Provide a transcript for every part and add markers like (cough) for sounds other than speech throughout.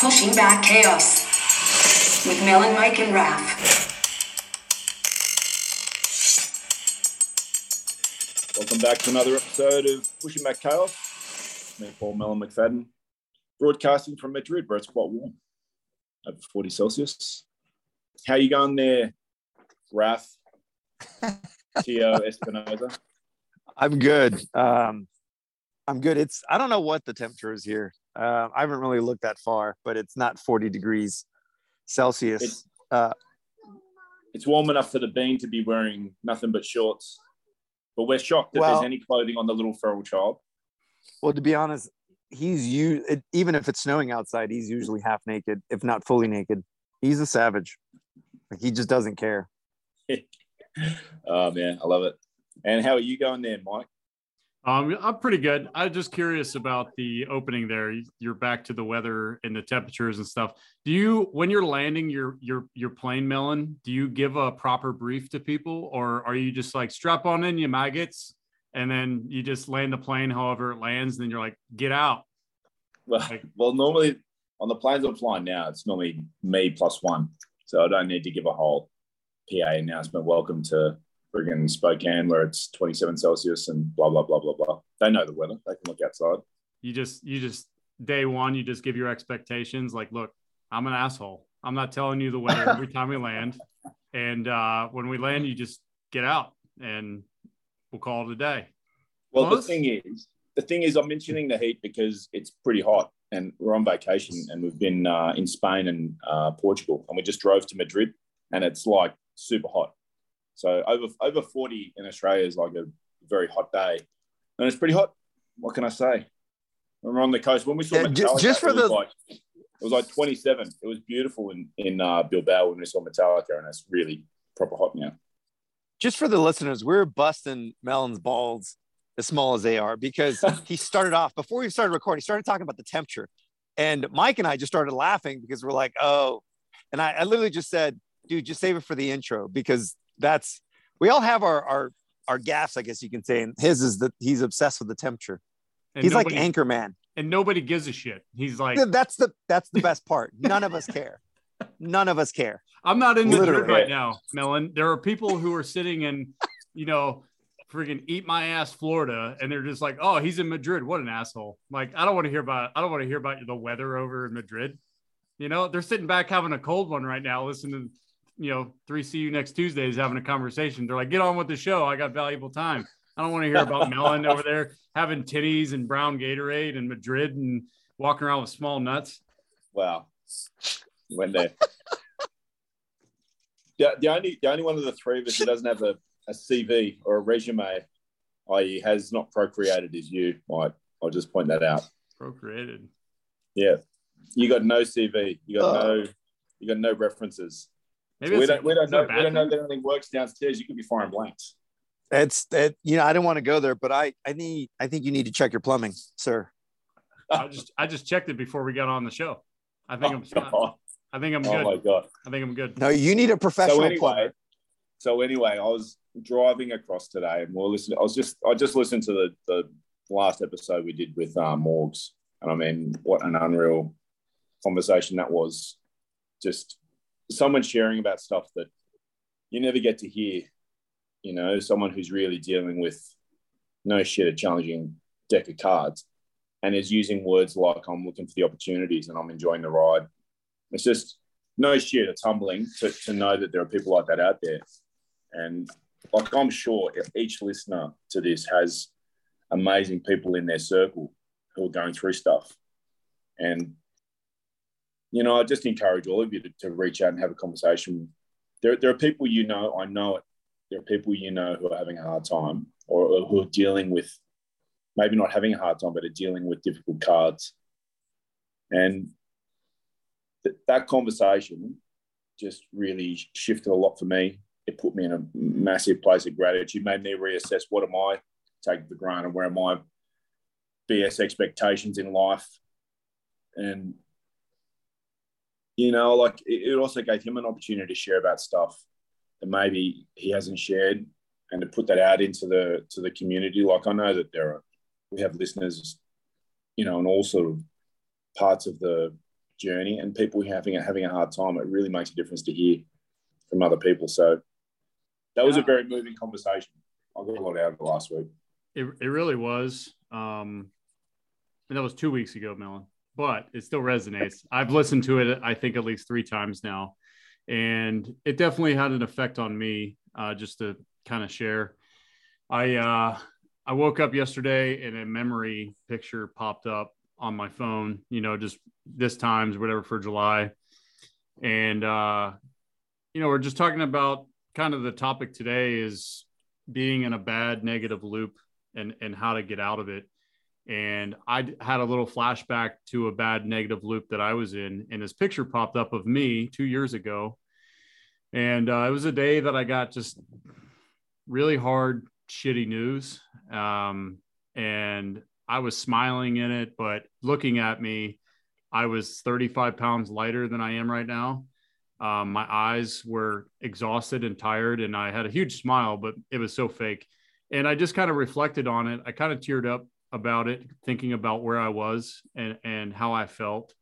Pushing Back Chaos with Mel and Mike, and Raf. Welcome back to another episode of Pushing Back Chaos. Me, and Paul Melon McFadden, broadcasting from Madrid, where it's quite warm, over 40 Celsius. How you going there, Raf? (laughs) Tio Espinoza? I'm good. Um, I'm good. It's I don't know what the temperature is here. Uh, I haven't really looked that far, but it's not 40 degrees Celsius. It's- Uh, It's warm enough for the bean to be wearing nothing but shorts. But we're shocked that Well- there's any clothing on the little feral child. well, to be honest, he's you. It, even if it's snowing outside, he's usually half naked, if not fully naked. He's a savage. Like he just doesn't care. (laughs) Oh man, I love it. And how are you going there, Mike? Um, I'm pretty good. I'm just curious about the opening there. You're back to the weather and the temperatures and stuff. Do you, when you're landing your your your plane, Melon, do you give a proper brief to people, or are you just like strap on in, you maggots, and then you just land the plane however it lands, and then you're like, get out. Well, (laughs) well, normally on the planes I'm flying now, it's normally me plus one. So I don't need to give a whole PA announcement. Welcome to friggin' Spokane, where it's 27 Celsius and blah, blah, blah, blah, blah. They know the weather. They can look outside. You just you just day one, you just give your expectations. Like, look, I'm an asshole. I'm not telling you the weather every time we land, (laughs) and uh, when we land, you just get out, and we'll call it a day. Well, the thing is, the thing is, I'm mentioning the heat because it's pretty hot and we're on vacation and we've been uh, in Spain and uh, Portugal and we just drove to Madrid and it's like super hot. So over over 40 in Australia is like a very hot day and it's pretty hot. What can I say? When we're on the coast, when we saw Yeah, Metallica, just for it was the- like, it was like 27. It was beautiful in in uh, Bilbao when we saw Metallica, and it's really proper hot now. Just for the listeners, we're busting Melon's balls as small as they are because (laughs) he started off before we started recording. He started talking about the temperature, and Mike and I just started laughing because we're like, "Oh," and I, I literally just said, "Dude, just save it for the intro because that's we all have our our our gaffes, I guess you can say, and his is that he's obsessed with the temperature. And he's nobody, like Anchorman. and nobody gives a shit. He's like, That's the that's the best part. None of us care. None of us care. I'm not in Madrid Literally. right now, Melon. There are people who are sitting in, you know, freaking eat my ass Florida, and they're just like, oh, he's in Madrid. What an asshole. Like, I don't want to hear about I don't want to hear about the weather over in Madrid. You know, they're sitting back having a cold one right now, listening you know, three see you next Tuesdays having a conversation. They're like, get on with the show. I got valuable time. I don't want to hear about (laughs) Melon over there having titties and brown Gatorade and Madrid and walking around with small nuts. Wow. Went there. the, the only the only one of the three of us who doesn't have a, a CV or a resume, i.e., has not procreated, is you, Mike. I'll just point that out. Procreated. Yeah, you got no CV. You got Oh. no. You got no references. Maybe we don't. We don't know. a We don't know thing? that anything works downstairs. You could be firing blanks. It's that you know I didn't want to go there, but I I need I think you need to check your plumbing, sir. I just I just checked it before we got on the show. I think I'm (laughs) Oh, I think I'm oh good. my god. I think I'm good. No, you need a professional so anyway, plumber. so anyway, I was driving across today, and we're listening. I was just, I just listened to the the last episode we did with uh, Morgs, and I mean, what an unreal conversation that was. Just someone sharing about stuff that you never get to hear. You know, someone who's really dealing with no shit a challenging deck of cards, and is using words like "I'm looking for the opportunities" and "I'm enjoying the ride." It's just no shit. It's humbling to, to know that there are people like that out there. And like I'm sure each listener to this has amazing people in their circle who are going through stuff. And you know, I just encourage all of you to, to reach out and have a conversation. There, there are people you know, I know it. There are people you know who are having a hard time or, or who are dealing with maybe not having a hard time, but are dealing with difficult cards. And th- that conversation just really shifted a lot for me. It put me in a massive place of gratitude, made me reassess what am I taking for granted, where are my BS expectations in life. And, you know, like it, it also gave him an opportunity to share about stuff that maybe he hasn't shared and to put that out into the to the community. Like I know that there are we have listeners, you know, in all sort of parts of the journey and people having a, having a hard time, it really makes a difference to hear from other people. So that was Yeah. a very moving conversation. I got a lot out of it last week. It, it really was. Um, and that was two weeks ago, Melon, but it still resonates. I've listened to it, I think, at least three times now. And it definitely had an effect on me, uh, just to kind of share. I, uh, I woke up yesterday and a memory picture popped up on my phone, you know, just this times, whatever for July. And, uh, you know, we're just talking about kind of the topic today is being in a bad negative loop and and how to get out of it and I had a little flashback to a bad negative loop that i was in and this picture popped up of me two years ago. And uh, it was a day that i got just really hard shitty news. Um, and i was smiling in it but looking at me i was 35 pounds lighter than i am right now. Um, my eyes were exhausted and tired and i had a huge smile but it was so fake. And I just kind of reflected on it. I kind of teared up about it, thinking about where I was and and how I felt.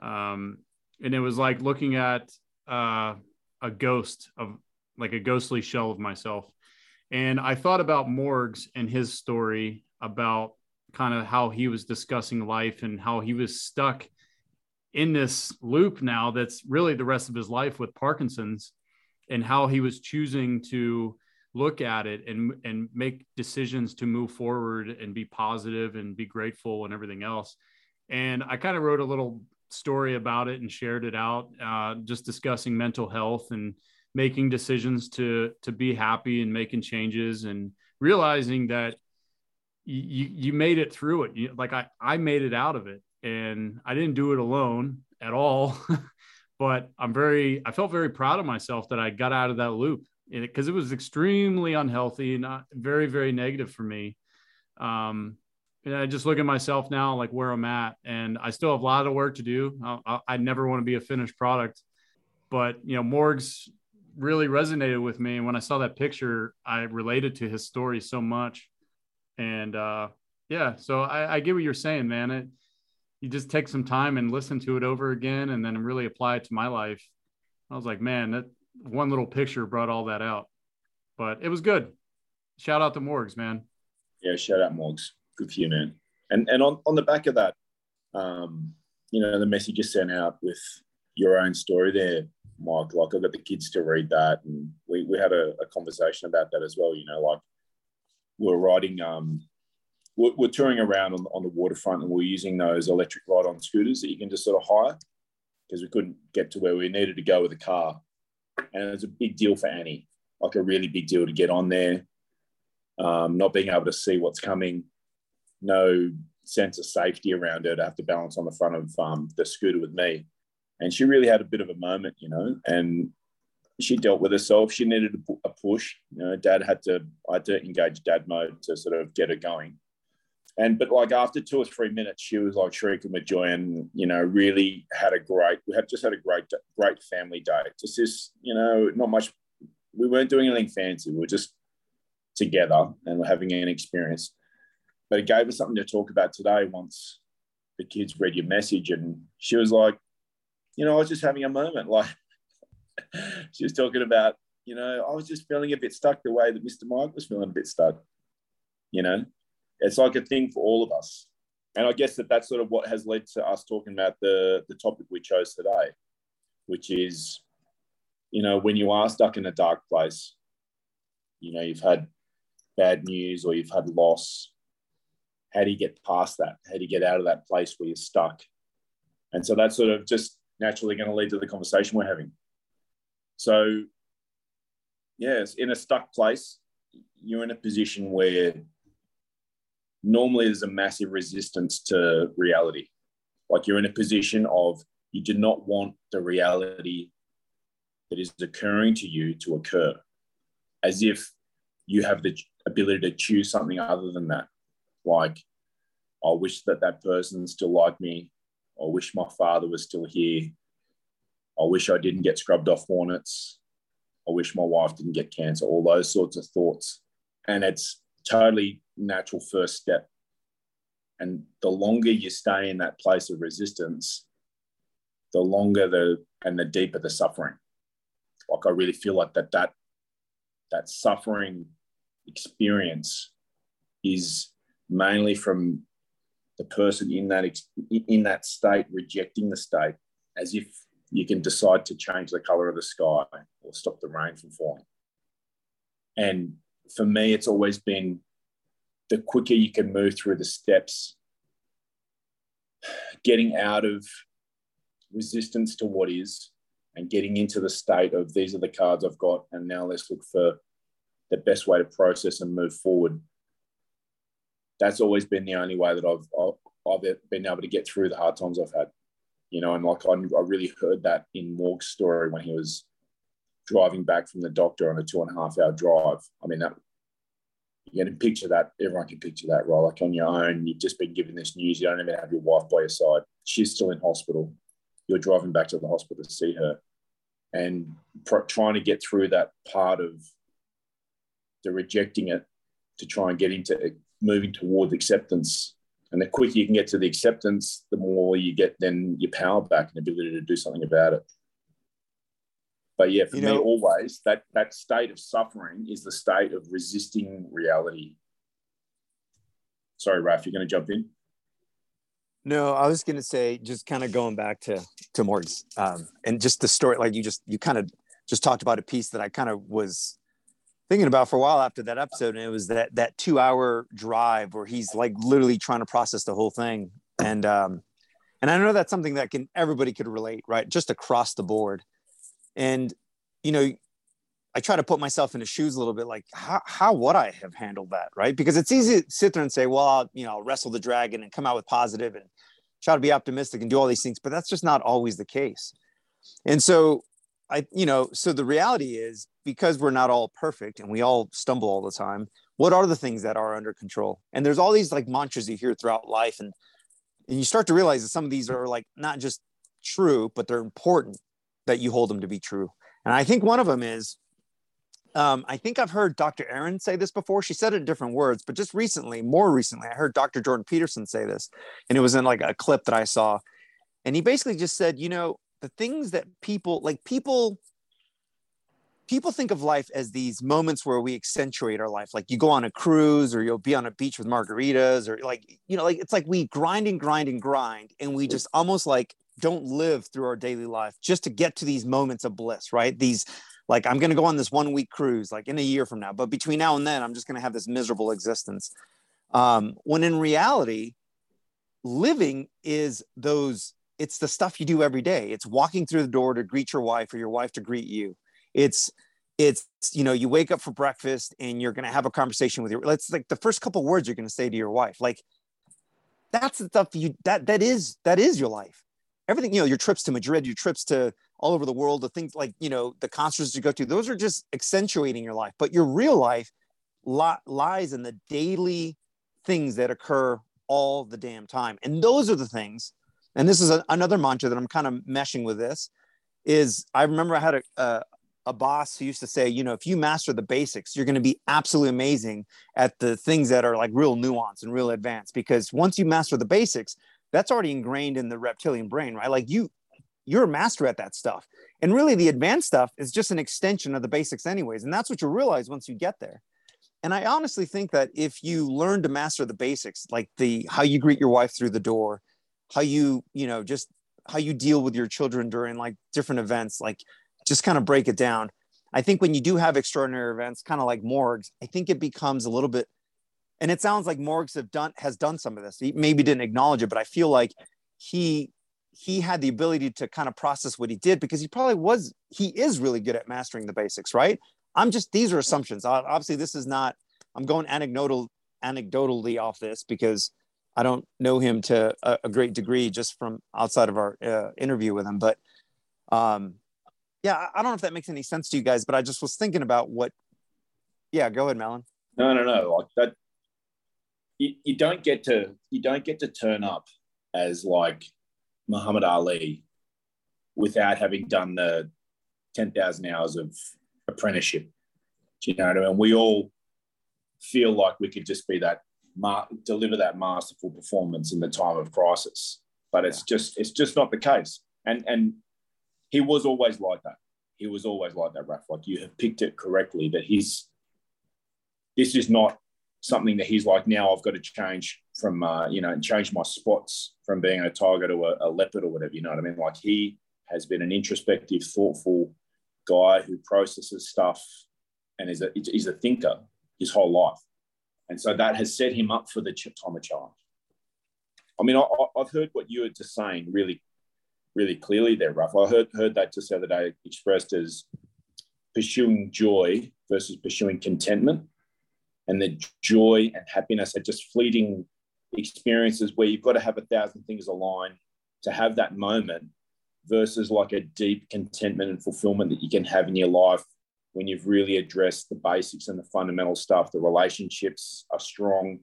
Um, and it was like looking at uh, a ghost of like a ghostly shell of myself. And I thought about Morgs and his story about kind of how he was discussing life and how he was stuck in this loop now that's really the rest of his life with Parkinson's and how he was choosing to look at it and and make decisions to move forward and be positive and be grateful and everything else. And i kind of wrote a little story about it and shared it out uh, just discussing mental health and making decisions to to be happy and making changes and realizing that you you made it through it. You, like i i made it out of it and i didn't do it alone at all. (laughs) But i'm very i felt very proud of myself that i got out of that loop because it, was extremely unhealthy, not very, very negative for me. Um, and I just look at myself now, like where I'm at, and I still have a lot of work to do. I, I, I never want to be a finished product, but you know, Morgs really resonated with me. And when I saw that picture, I related to his story so much. And uh, yeah, so I, I get what you're saying, man. It you just take some time and listen to it over again, and then really apply it to my life. I was like, man, that one little picture brought all that out. But it was good. Shout out to Morgs, man. Yeah, shout out Morgs. Good for you, man. And and on, on the back of that, um, you know, the message you sent out with your own story there, Mike. Like I got the kids to read that, and we, we had a, a conversation about that as well. You know, like we're riding, um, we're, we're touring around on, on the waterfront, and we're using those electric ride-on scooters that you can just sort of hire because we couldn't get to where we needed to go with a car, and it was a big deal for Annie, like a really big deal to get on there. Um, not being able to see what's coming, no sense of safety around her to have to balance on the front of um, the scooter with me. And she really had a bit of a moment, you know, and she dealt with herself. She needed a a push. You know, dad had to, I had to engage dad mode to sort of get her going. And, but like after two or three minutes, she was like shrieking with joy and, you know, really had a great, we had just had a great, great family day. Just this, you know, not much, we weren't doing anything fancy. We were just together and we're having an experience. But it gave us something to talk about today once the kids read your message. And she was like, you know, I was just having a moment. (laughs) Like she was talking about, you know, I was just feeling a bit stuck the way that Mr. Mike was feeling a bit stuck. You know, it's like a thing for all of us. And I guess that that's sort of what has led to us talking about the, the topic we chose today, which is, you know, when you are stuck in a dark place, you know, you've had bad news or you've had loss, how do you get past that? How do you get out of that place where you're stuck? And so that's sort of just naturally going to lead to the conversation we're having. So, yes, in a stuck place, you're in a position where normally there's a massive resistance to reality. Like you're in a position of you do not want the reality that is occurring to you to occur, as if you have the ability to choose something other than that. Like, I wish that that person still liked me. I wish my father was still here. I wish I didn't get scrubbed off hornets. I wish my wife didn't get cancer. All those sorts of thoughts. And it's totally natural first step. And the longer you stay in that place of resistance, the longer the and the deeper the suffering. Like I really feel like that that that suffering experience is mainly from the person in that in that state rejecting the state as if you can decide to change the color of the sky or stop the rain from falling and for me it's always been the quicker you can move through the steps getting out of resistance to what is and getting into the state of these are the cards I've got, and now let's look for the best way to process and move forward. That's always been the only way that I've I've been able to get through the hard times I've had, you know. And like I, I really heard that in Morg's story when he was driving back from the doctor on a two and a half hour drive. I mean that you can picture that. Everyone can picture that, right? Like on your own, you've just been given this news. You don't even have your wife by your side. She's still in hospital you're driving back to the hospital to see her and pr- trying to get through that part of the rejecting it to try and get into moving towards acceptance and the quicker you can get to the acceptance the more you get then your power back and ability to do something about it but yeah for you me know, always that that state of suffering is the state of resisting reality. Sorry raf you're going to jump in? No, I was going to say, just kind of going back to to Morg's um, and just the story, like you just you kind of just talked about a piece that I kind of was thinking about for a while after that episode, and it was that that two hour drive where he's like literally trying to process the whole thing, and um, and I know that's something that can everybody could relate, right? Just across the board, and you know, I try to put myself in his shoes a little bit, like how, how would I have handled that, right? Because it's easy to sit there and say, well, I'll, you know, I'll wrestle the dragon and come out with positive and try to be optimistic and do all these things, but that's just not always the case. And so I, you know, so the reality is because we're not all perfect and we all stumble all the time, what are the things that are under control? And there's all these like mantras you hear throughout life and and you start to realize that some of these are like not just true, but they're important that you hold them to be true. And I think one of them is um, I think I've heard Dr. Aaron say this before. She said it in different words, but just recently, more recently, I heard Dr. Jordan Peterson say this, and it was in like a clip that I saw. And he basically just said, you know, the things that people like people people think of life as these moments where we accentuate our life like you go on a cruise or you'll be on a beach with margaritas or like you know like it's like we grind and grind and grind and we just almost like don't live through our daily life just to get to these moments of bliss right? These like i'm going to go on this one week cruise like in a year from now but between now and then i'm just going to have this miserable existence. Um, when in reality living is those it's the stuff you do every day. It's walking through the door to greet your wife or your wife to greet you. It's it's you know you wake up for breakfast and you're going to have a conversation with your let's like the first couple words you're going to say to your wife like that's the stuff you that that is that is your life everything you know your trips to madrid your trips to all over the world, the things like, you know, the concerts you go to, those are just accentuating your life. But your real life li- lies in the daily things that occur all the damn time. And those are the things, and this is a, another mantra that I'm kind of meshing with this, is I remember I had a, a, a boss who used to say, you know, if you master the basics, you're going to be absolutely amazing at the things that are like real nuance and real advanced. Because once you master the basics, that's already ingrained in the reptilian brain, right? Like you, you're a master at that stuff. And really, the advanced stuff is just an extension of the basics, anyways. And that's what you realize once you get there. And I honestly think that if you learn to master the basics, like the how you greet your wife through the door, how you, you know, just how you deal with your children during like different events, like just kind of break it down. I think when you do have extraordinary events, kind of like Morgs, I think it becomes a little bit, and it sounds like Morgs have done has done some of this. He maybe didn't acknowledge it, but I feel like he he had the ability to kind of process what he did because he probably was he is really good at mastering the basics right? I'm just these are assumptions. Obviously this is not i'm going anecdotal anecdotally off this because i don't know him to a, a great degree just from outside of our uh, interview with him but um yeah I, don't know if that makes any sense to you guys but i just was thinking about what yeah go ahead melon. No no no. That you, you don't get to you don't get to turn up as like Muhammad Ali without having done the 10,000 hours of apprenticeship. Do you know what I mean? We all feel like we could just be that, deliver that masterful performance in the time of crisis. But it's just, it's just not the case. and and he was always like that. He was always like that, Raf. Like you have picked it correctly. That he's this is not something that he's like now. I've got to change from uh, you know change my spots from being a tiger to a, a leopard or whatever. You know what I mean? Like he has been an introspective, thoughtful guy who processes stuff and is a is a thinker his whole life, and so that has set him up for the time of challenge. I mean, I, have heard what you were just saying really, really clearly there, Raf. I heard heard that just the other day expressed as pursuing joy versus pursuing contentment, and the joy and happiness are just fleeting experiences where you've got to have a thousand things align to have that moment versus like a deep contentment and fulfillment that you can have in your life when you've really addressed the basics and the fundamental stuff. The relationships are strong,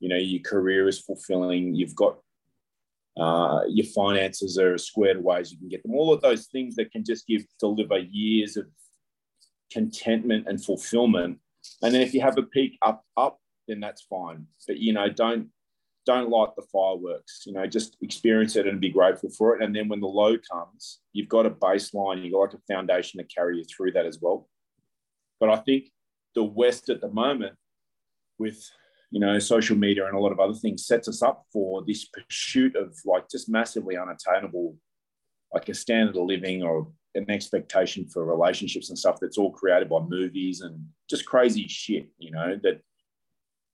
you know, your career is fulfilling, you've got uh, your finances are squared away as you can get them. All of those things that can just give deliver years of contentment and fulfillment. And then if you have a peak up, up, then that's fine. But you know, don't don't light the fireworks. You know, just experience it and be grateful for it. And then when the low comes, you've got a baseline, you've got like a foundation to carry you through that as well. But I think the West at the moment, with you know social media and a lot of other things, sets us up for this pursuit of like just massively unattainable, like a standard of living or an expectation for relationships and stuff that's all created by movies and just crazy shit. You know that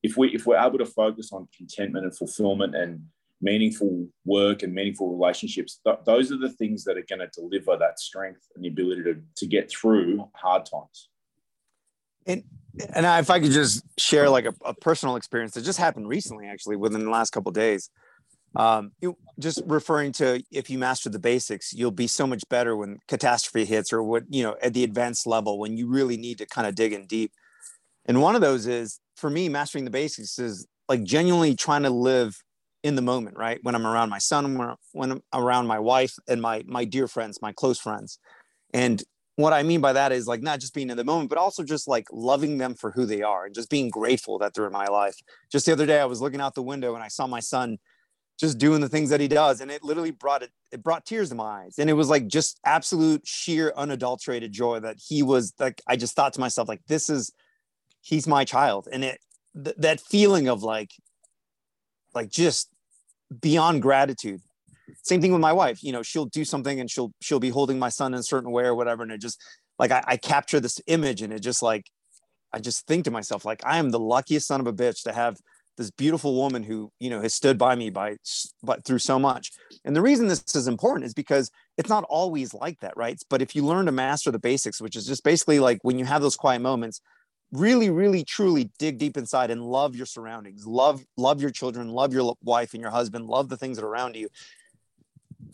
if we if we're able to focus on contentment and fulfillment and meaningful work and meaningful relationships th- those are the things that are going to deliver that strength and the ability to, to get through hard times and and if i could just share like a, a personal experience that just happened recently actually within the last couple days um, you, just referring to if you master the basics you'll be so much better when catastrophe hits or what you know at the advanced level when you really need to kind of dig in deep and one of those is for me, mastering the basics is like genuinely trying to live in the moment, right? When I'm around my son, when I'm around my wife and my my dear friends, my close friends. And what I mean by that is like not just being in the moment, but also just like loving them for who they are and just being grateful that they're in my life. Just the other day, I was looking out the window and I saw my son just doing the things that he does, and it literally brought it it brought tears to my eyes, and it was like just absolute sheer unadulterated joy that he was like. I just thought to myself like, this is he's my child and it th- that feeling of like like just beyond gratitude same thing with my wife you know she'll do something and she'll she'll be holding my son in a certain way or whatever and it just like I, I capture this image and it just like i just think to myself like i am the luckiest son of a bitch to have this beautiful woman who you know has stood by me by but through so much. And the reason this is important is because it's not always like that right? But if you learn to master the basics which is just basically like when you have those quiet moments really really truly dig deep inside and love your surroundings love love your children love your wife and your husband love the things that are around you.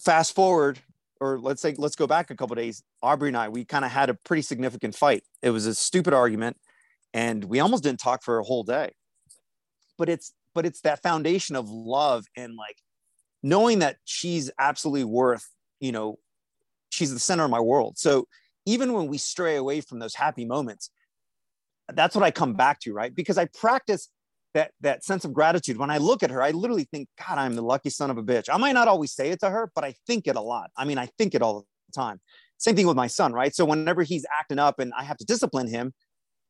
Fast forward or let's say let's go back a couple days aubrey and i we kind of had a pretty significant fight. It was a stupid argument and we almost didn't talk for a whole day but it's but it's that foundation of love and like knowing that she's absolutely worth you know she's the center of my world so even when we stray away from those happy moments that's what I come back to, right? Because I practice that that sense of gratitude. When I look at her, I literally think, God, I'm the lucky son of a bitch. I might not always say it to her, but I think it a lot. I mean, I think it all the time. Same thing with my son, right? So whenever he's acting up and I have to discipline him,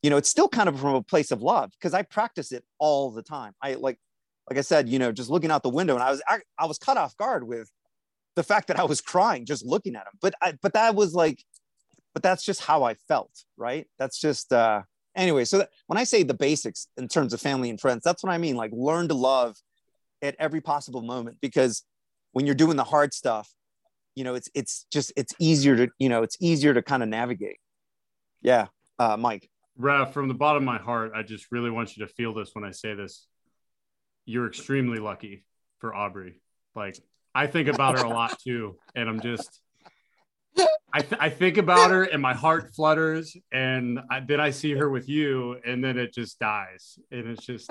you know, it's still kind of from a place of love because I practice it all the time. I like, like I said, you know, just looking out the window and I was, I, I was caught off guard with the fact that I was crying just looking at him. But I, but that was like, but that's just how I felt, right? That's just, uh, anyway so that, when i say the basics in terms of family and friends that's what i mean like learn to love at every possible moment because when you're doing the hard stuff you know it's it's just it's easier to you know it's easier to kind of navigate yeah uh mike Raf, from the bottom of my heart i just really want you to feel this when i say this you're extremely lucky for aubrey like i think about her a lot (laughs) too and i'm just I, th- I think about her and my heart flutters and I, then I see her with you and then it just dies. And it's just,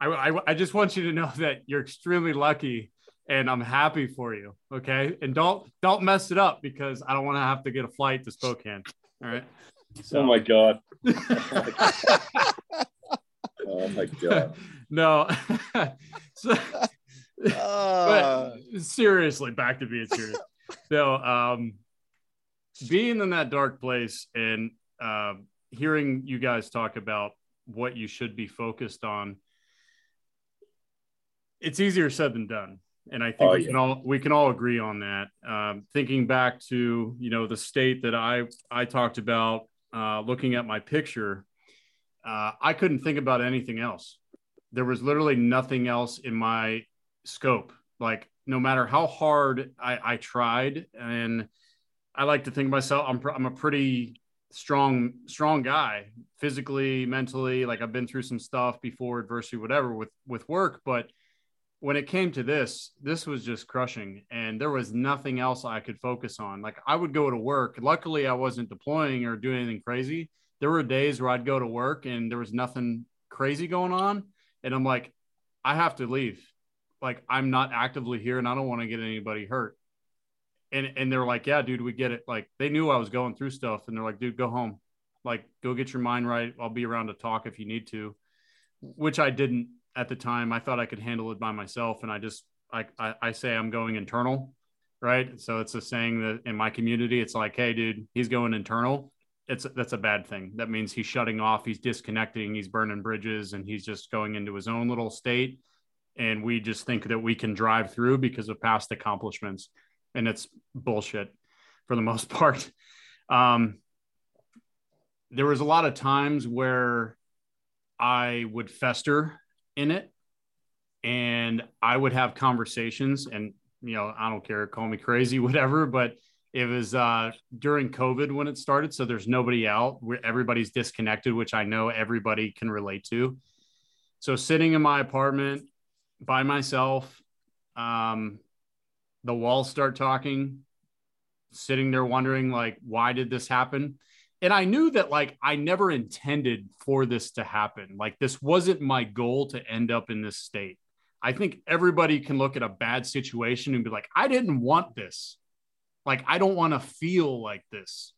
I, I, I just want you to know that you're extremely lucky and I'm happy for you. Okay. And don't, don't mess it up because I don't want to have to get a flight to Spokane. All right. So. Oh my God. (laughs) oh my God. no. (laughs) so, uh. but seriously, back to being serious so um being in that dark place and uh, hearing you guys talk about what you should be focused on it's easier said than done and i think Oh, we yeah. can all we can all agree on that um, thinking back to you know the state that i i talked about uh, looking at my picture uh, i couldn't think about anything else. There was literally nothing else in my scope. Like no matter how hard i, I tried and i like to think myself I'm, I'm a pretty strong strong guy physically mentally like i've been through some stuff before adversity whatever with with work but when it came to this this was just crushing and there was nothing else i could focus on. Like i would go to work. Luckily i wasn't deploying or doing anything crazy. There were days where i'd go to work and there was nothing crazy going on and i'm like i have to leave. Like i'm not actively here and i don't want to get anybody hurt. And and they're like yeah dude we get it. Like they knew i was going through stuff and they're like dude go home. Like go get your mind right. I'll be around to talk if you need to which i didn't at the time i thought i could handle it by myself and i just i i, I say i'm going internal right? So it's a saying that in my community it's like hey dude he's going internal. It's that's a bad thing. That means he's shutting off he's disconnecting he's burning bridges and he's just going into his own little state. And we just think that we can drive through because of past accomplishments and it's bullshit for the (laughs) most part. Um, there was a lot of times where i would fester in it. And i would have conversations and you know i don't care call me crazy (laughs) whatever but it was uh, during covid when it started. So there's nobody out. Where everybody's disconnected which i know everybody can relate to. So sitting in my apartment by myself um, the walls start talking sitting there wondering like why did this happen and i knew that like i never intended for this to happen. Like this wasn't my goal to end up in this state. I think everybody can look at a bad situation and be like i didn't want this. Like i don't want to feel like this.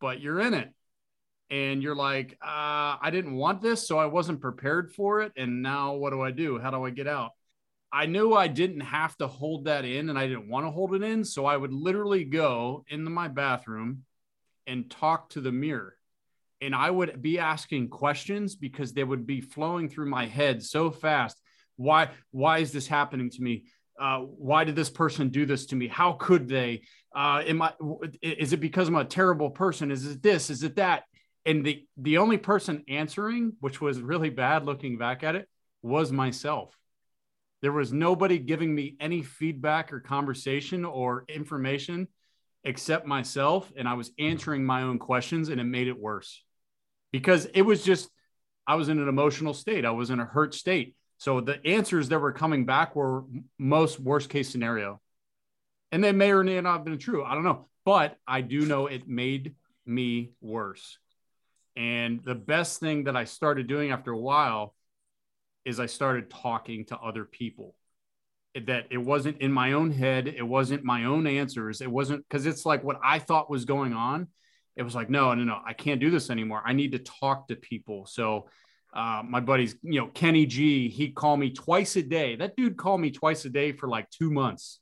But you're in it. And you're like uh, i didn't want this so i wasn't prepared for it. And now what do i do? How do i get out? I knew I didn't have to hold that in and I didn't want to hold it in. So I would literally go into my bathroom and talk to the mirror. And I would be asking questions because they would be flowing through my head so fast. Why, why is this happening to me? Uh, why did this person do this to me? How could they? Uh, am I, is it because I'm a terrible person? Is it this? Is it that? And the, the only person answering, which was really bad looking back at it, was myself. There was nobody giving me any feedback or conversation or information except myself. And I was hmm. answering my own questions and it made it worse because it was just, I was in an emotional state. I was in a hurt state. So the answers that were coming back were most worst case scenario. And they may or may not have been true. I don't know. But I do know it made me worse. And the best thing that I started doing after a while is I started talking to other people. That it wasn't in my own head, it wasn't my own answers. It wasn't because it's like what I thought was going on. It was like, no, no, no, I can't do this anymore. I need to talk to people. So, uh, my buddies, you know, Kenny G, he called me twice a day. That dude called me twice a day for like two months.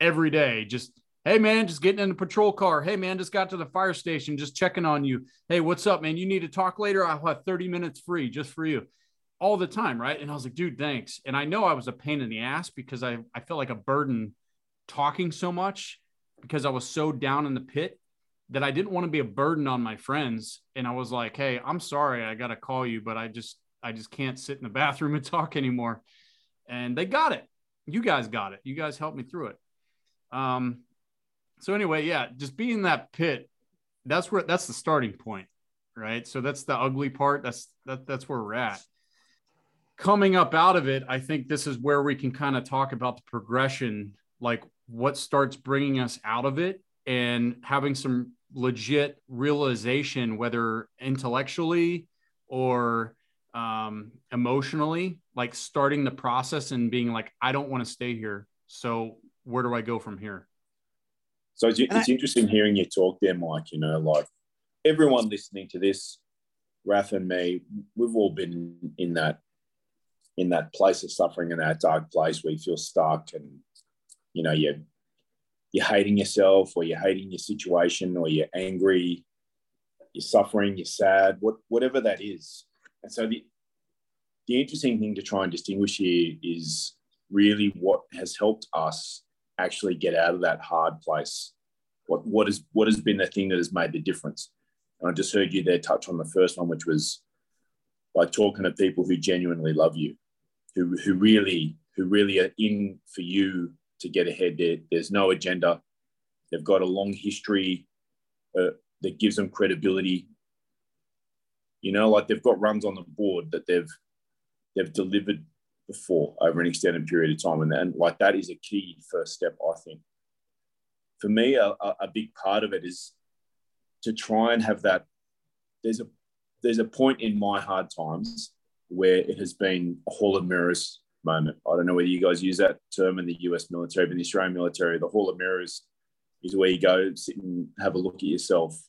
Every day, just hey man, just getting in the patrol car. Hey man, just got to the fire station, just checking on you. Hey, what's up, man? You need to talk later? I'll have 30 minutes free just for you all the time, right? And I was like, dude, thanks. And I know I was a pain in the ass because I, I felt like a burden talking so much because I was so down in the pit that I didn't want to be a burden on my friends. And I was like, hey, I'm sorry, I got to call you, but I just I just can't sit in the (laughs) bathroom and talk anymore. And they got it. You guys got it. You guys helped me through it. Um, so anyway, yeah, just being in that pit, that's where that's the starting point, right? So that's the ugly part. That's that that's where we're at coming up out of it, I think this is where we can kind of talk about the progression, like what starts bringing us out of it and having some legit realization, whether intellectually or um, emotionally, like starting the process and being like, I don't want to stay here. So where do I go from here? So it's, it's interesting hearing you talk there, Mike. You know, like everyone listening to this, Raf and me, we've all been in that in that place of suffering in that dark place where you feel stuck and you know you you're hating yourself or you're hating your situation or you're angry, you're suffering, you're sad, what, whatever that is. And so the, the interesting thing to try and distinguish here is really what has helped us actually get out of that hard place. What, what, is, what has been the thing that has made the difference? And I just heard you there touch on the first one, which was by talking to people who genuinely love you, who, who really who really are in for you to get ahead. There, there's no agenda. They've got a long history uh, that gives them credibility. You know, like they've got runs on the board that they've they've delivered before over an extended period of time, and then like that is a key first step, I think. For me, a, a big part of it is to try and have that. There's a there's a point in my hard times where it has been a hall of mirrors moment. I don't know whether you guys use that term in the US military, but in the Australian military, the Hall of Mirrors is where you go sit and have a look at yourself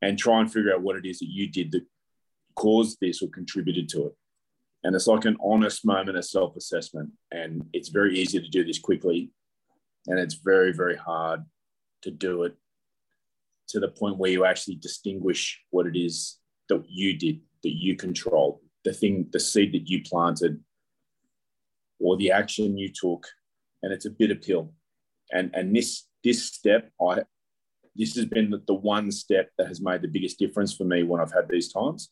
and try and figure out what it is that you did that caused this or contributed to it. And it's like an honest moment of self assessment. And it's very easy to do this quickly. And it's very, very hard to do it to the point where you actually distinguish what it is that you did, that you control, the thing, the seed that you planted, or the action you took, and it's a bitter pill. And and this this step, I this has been the, the one step that has made the biggest difference for me when I've had these times,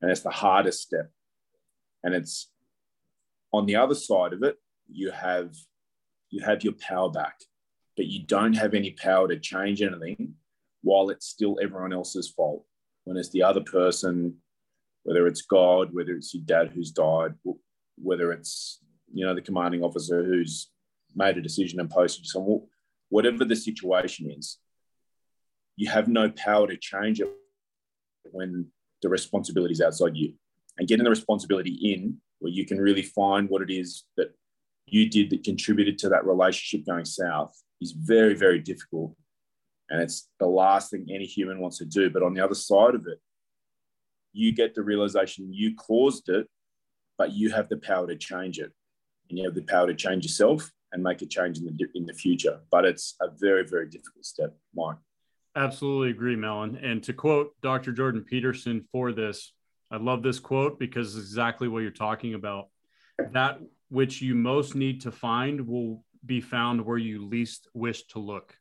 and it's the hardest step. And it's on the other side of it, you have you have your power back, but you don't have any power to change anything while it's still everyone else's fault. When it's the other person, whether it's God, whether it's your dad who's died, whether it's you know, the commanding officer who's made a decision and posted someone, whatever the situation is, you have no power to change it when the responsibility is outside you. And getting the responsibility in where you can really find what it is that you did that contributed to that relationship going south is very, very difficult. And it's the last thing any human wants to do. But on the other side of it, you get the realization you caused it, but you have the power to change it and you have the power to change yourself and make a change in the in the future. But it's a very very difficult step, Mike. Absolutely agree, Melon. And to quote Dr. Jordan Peterson for this, I love this quote because it's exactly what you're talking about. That which you most need to find will be found where you least wish to look.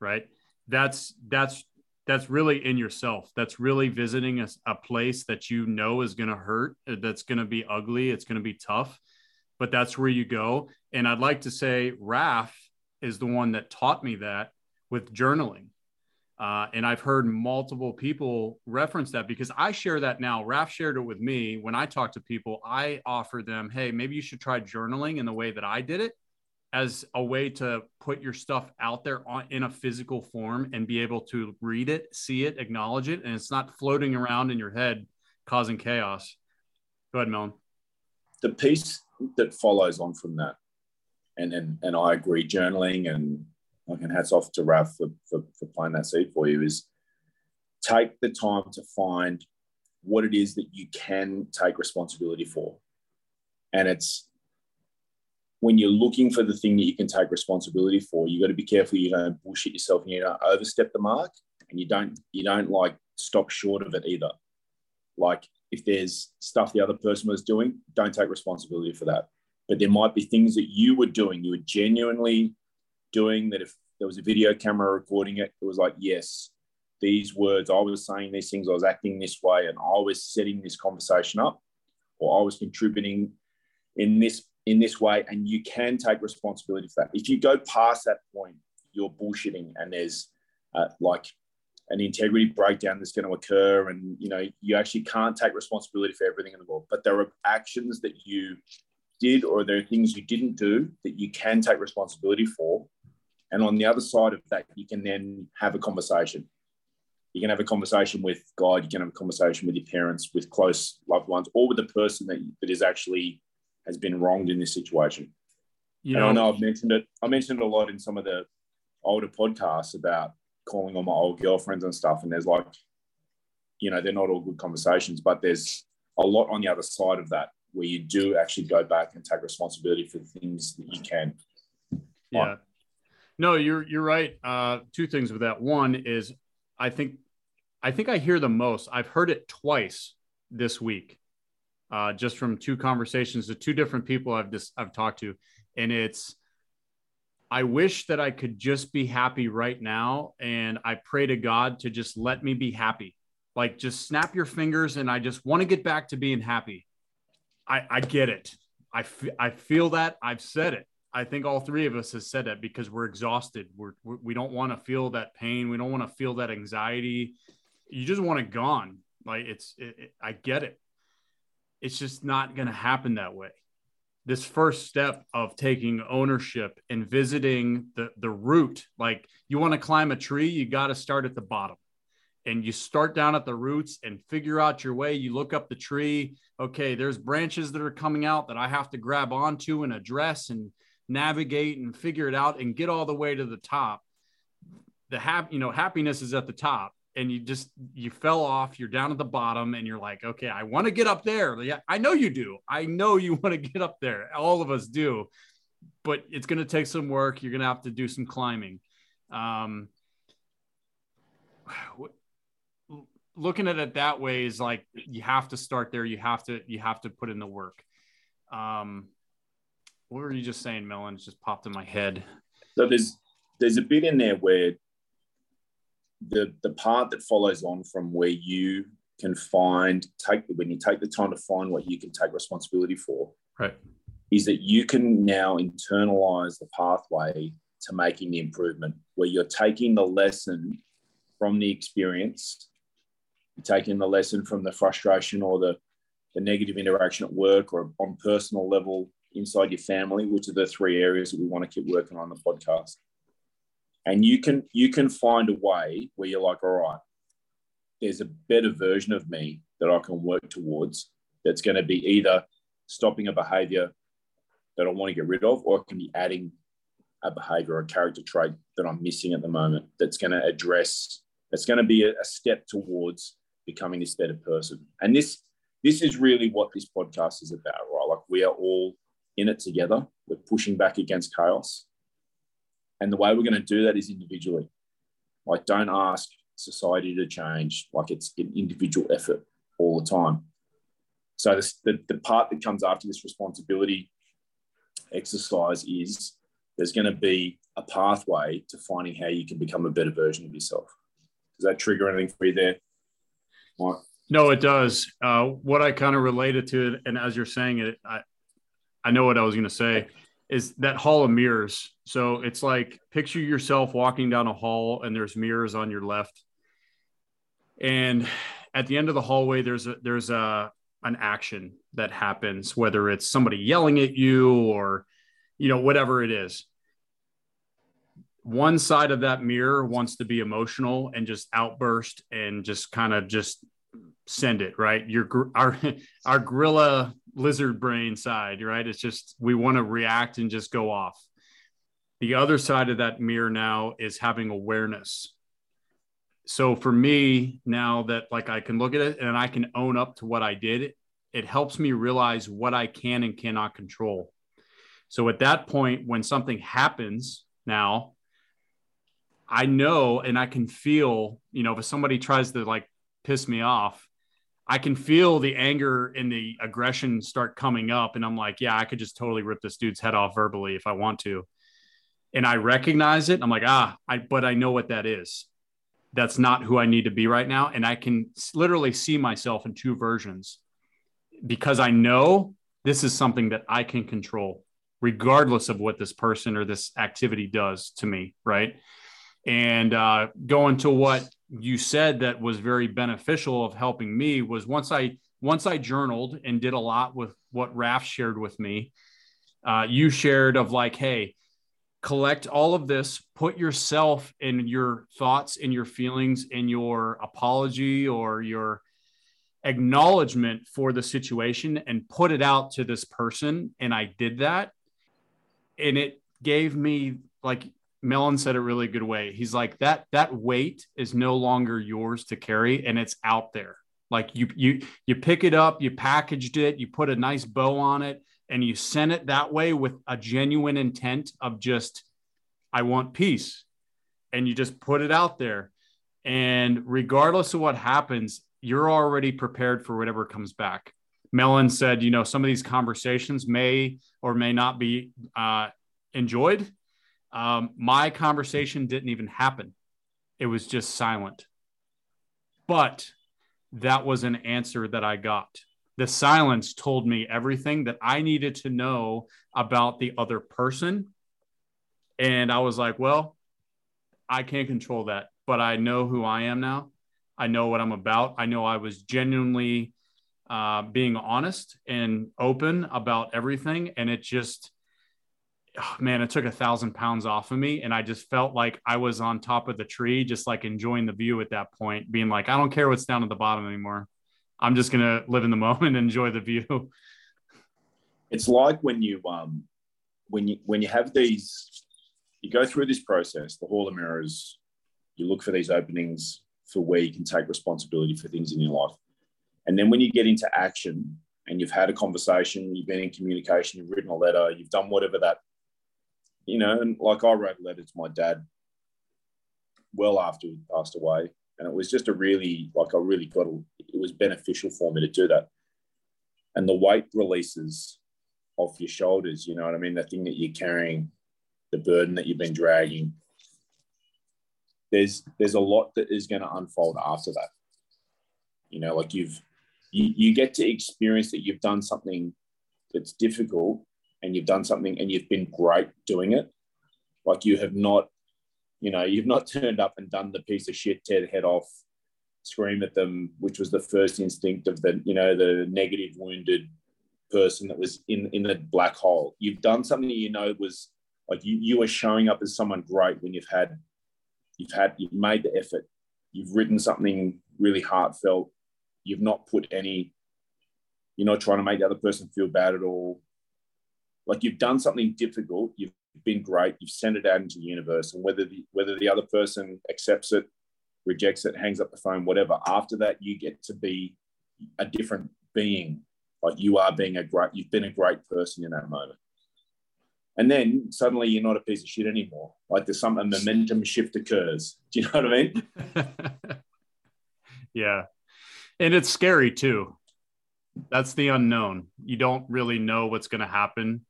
Right. That's that's that's really in yourself. That's really visiting a, a place that you know is going to hurt, that's going to be ugly, it's going to be tough but that's where you go. And I'd like to say Raf is the one that taught me that with journaling. Uh, and I've heard multiple people reference that because I share that now. Raf shared it with me. When I talk to people, I offer them, hey, maybe you should try journaling in the way that I did it as a way to put your stuff out there on, in a physical form and be able to read it, see it, acknowledge it. And it's not floating around in your head causing chaos. Go ahead, Melon. The piece that follows on from that. And, and, and I agree, journaling and and hats off to Raf for, for, for playing that seed for you is take the time to find what it is that you can take responsibility for. And it's when you're looking for the thing that you can take responsibility for, you've got to be careful you don't bullshit yourself and you don't overstep the mark and you don't you don't like stop short of it either. Like if there's stuff the other person was doing, don't take responsibility for that. But there might be things that you were doing, you were genuinely doing that if there was a video camera recording it, it was like, yes, these words, I was saying these things, I was acting this way, and I was setting this conversation up, or I was contributing in this in this way, and you can take responsibility for that. If you go past that point, you're bullshitting, and there's uh, like an integrity breakdown that's going to occur and you know you actually can't take responsibility for everything in the world. But there are actions that you did or there are things you didn't do that you can take responsibility for. And on the other side of that you can then have a conversation. You can have a conversation with god you can have a conversation with your parents with close loved ones or with the person that, that is actually has been wronged in this situation you know, and i know i've mentioned it i mentioned it a lot in some of the older podcasts about calling on my old girlfriends and stuff. And there's like, you know, they're not all good conversations, but there's a lot on the other side of that where you do actually go back and take responsibility for the things that you can. Yeah. No, you're you're right. Uh, two things with that. One is I think I think I hear the most. I've heard it twice this week, uh, just from two conversations to two different people I've just I've talked to, and it's I wish that I could just be happy right now, and I pray to God to just let me be happy. Like just snap your fingers, and I just want to get back to being happy. I I get it. I, f- I feel that I've said it. I think all three of us have said that because we're exhausted. We're, we're we don't want to feel that pain. We don't want to feel that anxiety. You just want it gone. Like it's, it, it, I get it. It's just not going to happen that way. This first step of taking ownership and visiting the the root, like you want to climb a tree, you got to start at the bottom and you start down at the roots and figure out your way. You look up the tree. Okay, there's branches that are coming out that I have to grab onto and address and navigate and figure it out and get all the way to the top. The hap, you know, happiness is at the top and you just you fell off, you're down at the bottom and you're like, "Okay, I want to get up there." Yeah, I know you do. I know you (laughs) want to get up there. All of us do. But it's going to take some work. You're going to have to do some climbing. Um, looking at it that way is like you have to start there. You have to you have to put in the work. Um, what were you just saying, Melon? It just popped in my head. So there's there's a bit in there where the the part that follows on from where you can find take when you take the time to find what you can take responsibility for. Right. Is that you can now internalize the pathway to making the improvement where you're taking the lesson from the experience taking the lesson from the frustration or the, the negative interaction at work or on personal level inside your family, which are the three areas that we want to keep working on the podcast. And you can you can find a way where you're like, all right, there's a better version of me that I can work towards that's going to be either stopping a behavior that I want to get rid of, or it can be adding a behavior or a character trait that I'm missing at the moment that's going to address, that's going to be a, a step towards becoming this better person. And this this is really what this podcast is about, right? Like we are all in it together. We're pushing back against chaos. And the way we're going to do that is individually. Like don't ask society to change. Like it's an individual effort all the time. So this, the, the part that comes after this responsibility exercise is there's going to be a pathway to finding how you can become a better version of yourself. Does that trigger anything for you there? No, it does. Uh, what I kind of related to it, and as you're saying it, I, I know what I was going to say is that hall of mirrors. So it's like picture yourself walking down a hall and there's mirrors on your left. And at the end of the hallway, there's a, there's a, an action that happens, whether it's somebody yelling at you or, you know, whatever it is. One side of that mirror wants to be emotional and just outburst and just kind of just send it right your our (laughs) our gorilla lizard brain side right? It's just we want to react and just go off. The other side of that mirror now is having awareness. So for me now that like i can look at it and i can own up to what i did it helps me realize what i can and cannot control. So at that point when something happens now i know and i can feel you know if somebody tries to like piss me off I can feel the anger and the aggression start coming up. And I'm like, yeah, I could just totally rip this dude's head off verbally if I want to. And I recognize it. I'm like, ah, I, but I know what that is. That's not who I need to be right now. And I can literally see myself in two versions because I know this is something that I can control, regardless of what this person or this activity does to me. Right. And uh, going to what you said that was very beneficial of helping me was once I once I journaled and did a lot with what Raf shared with me. Uh, you shared of like, hey, collect all of this, put yourself and your thoughts and your feelings and your apology or your acknowledgement for the situation and put it out to this person. And I did that. And it gave me like Melon said it really good way. He's like that that weight is no longer yours to carry and it's out there. Like you you you pick it up, you packaged it, you put a nice bow on it and you sent it that way with a genuine intent of just I want peace. And you just put it out there. And regardless of what happens, you're already prepared for whatever comes back. Melon said, you know, some of these conversations may or may not be uh, enjoyed. Um, my conversation didn't even happen, it was just silent. But that was an answer that I got. The silence told me everything that I needed to know about the other person. And I was like, well, I can't control that, but I know who I am now. I know what I'm about. I know I was genuinely uh, being honest and open about everything. And it just, oh, man, it took a thousand pounds off of me. And I just felt like I was on top of the tree, just like enjoying the view at that point, being like, I don't care what's down at the bottom anymore. I'm just going to live in the (laughs) moment and enjoy the view. It's like when you, um, when you, when you have these, you go through this process, the Hall of Mirrors, you look for these openings for where you can take responsibility for things in your life. And then when you get into action and you've had a conversation, you've been in communication, you've written a letter, you've done whatever that, you know, and like I wrote a letter to my dad well after he passed away. And it was just a really, like, I really got, a, it was beneficial for me to do that. And the weight releases off your shoulders, you know what I mean? The thing that you're carrying, the burden that you've been dragging. There's there's a lot that is going to unfold after that. You know, like you've you, you get to experience that you've done something that's difficult and you've done something and you've been great doing it. Like you have not, you know, you've not turned up and done the piece of shit, tear the head off, scream at them, which was the first instinct of the, you know, the negative wounded person that was in in the black hole. You've done something you know was like you you are showing up as someone great when you've had you've had you've made the effort. You've written something really heartfelt You've not put any, you're not trying to make the other person feel bad at all. Like you've done something difficult, you've been great, you've sent it out into the universe. And whether the whether the other person accepts it, rejects it, hangs up the phone, whatever, after that you get to be a different being. Like you are being a great, you've been a great person in that moment. And then suddenly you're not a piece of shit anymore. Like there's some a momentum shift occurs. Do you know what I mean? (laughs) yeah and it's scary too that's the unknown you don't really know what's going to happen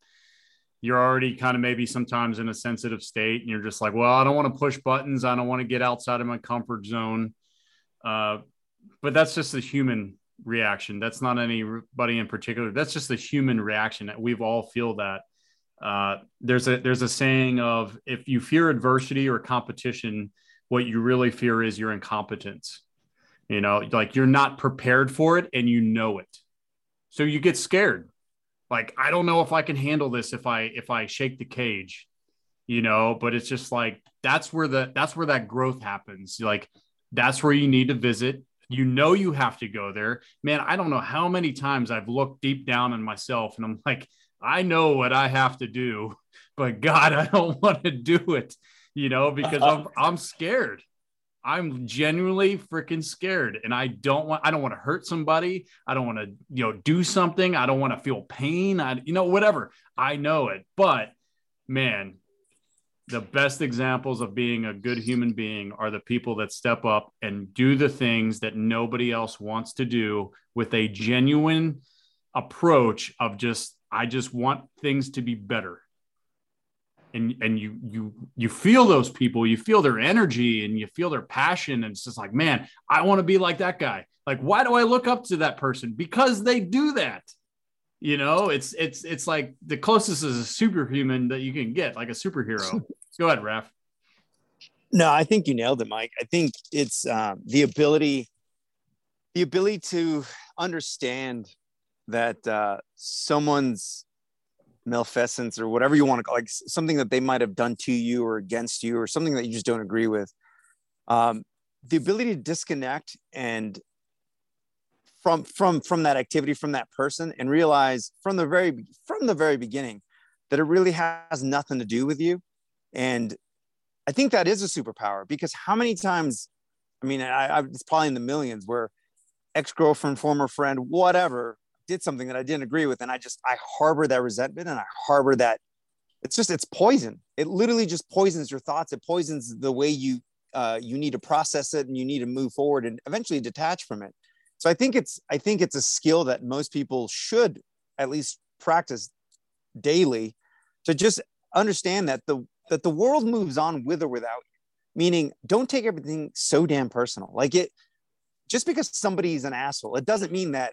you're already kind of maybe sometimes in a sensitive state and you're just like well i don't want to push buttons. I don't want to get outside of my comfort zone. Uh, but that's just a human reaction. That's not anybody in particular. That's just a human reaction that we've all feel that uh, there's a there's a saying of if you fear adversity or competition what you really fear is your incompetence. You know like you're not prepared for it and you know it. So you get scared like i don't know if i can handle this if i if i shake the cage you know but it's just like that's where the that's where that growth happens. Like that's where you need to visit. You know you have to go there. Man i don't know how many times i've looked deep down in myself and i'm like i know what i have to do (laughs) but god i don't (laughs) want to do it you know because i'm (laughs) i'm scared I'm genuinely freaking scared and I don't want I don't want to hurt somebody. I don't want to, you know, do something. I don't want to feel pain. I you know whatever. I know it. But man, the best examples of being a good human being are the people that step up and do the things that nobody else wants to do with a genuine approach of just I just want things to be better and and you you you feel those people you feel their energy and you feel their passion. And it's just like man i want to be like that guy. Like why do i look up to that person? Because they do that. You know it's it's it's like the closest is a superhuman that you can get like a superhero. (laughs) Go ahead Raf. no i think you nailed it mike. I think it's um, the ability the ability to understand that uh, someone's malfeasance or whatever you want to call like something that they might have done to you or against you or something that you just don't agree with. Um, the ability to disconnect and from from from that activity from that person and realize from the very from the very beginning that it really has nothing to do with you. And i think that is a superpower because how many times i mean I, I it's probably in the millions where ex-girlfriend former friend whatever did something that I didn't agree with, and I just I harbor that resentment and I harbor that. It's just it's poison. it literally just poisons your thoughts it poisons the way you uh, you need to process it and you need to move forward and eventually detach from it so i think it's i think it's a skill that most people should at least practice daily to just understand that the that the world moves on with or without you meaning don't take everything so damn personal like it just because somebody's an asshole it doesn't mean that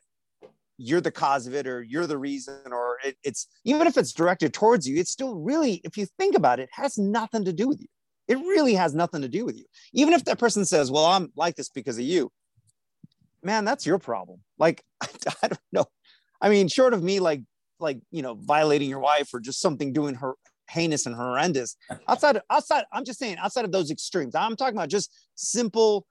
you're the cause of it or you're the reason or it, it's even if it's directed towards you it's still really if you think about it has nothing to do with you. It really has nothing to do with you. Even if that person says well i'm like this because of you man that's your problem. Like I, (laughs) I don't know. I mean short of me like like you know violating your wife or just something doing her heinous and horrendous (laughs) outside outside i'm just saying outside of those extremes. I'm talking about just simple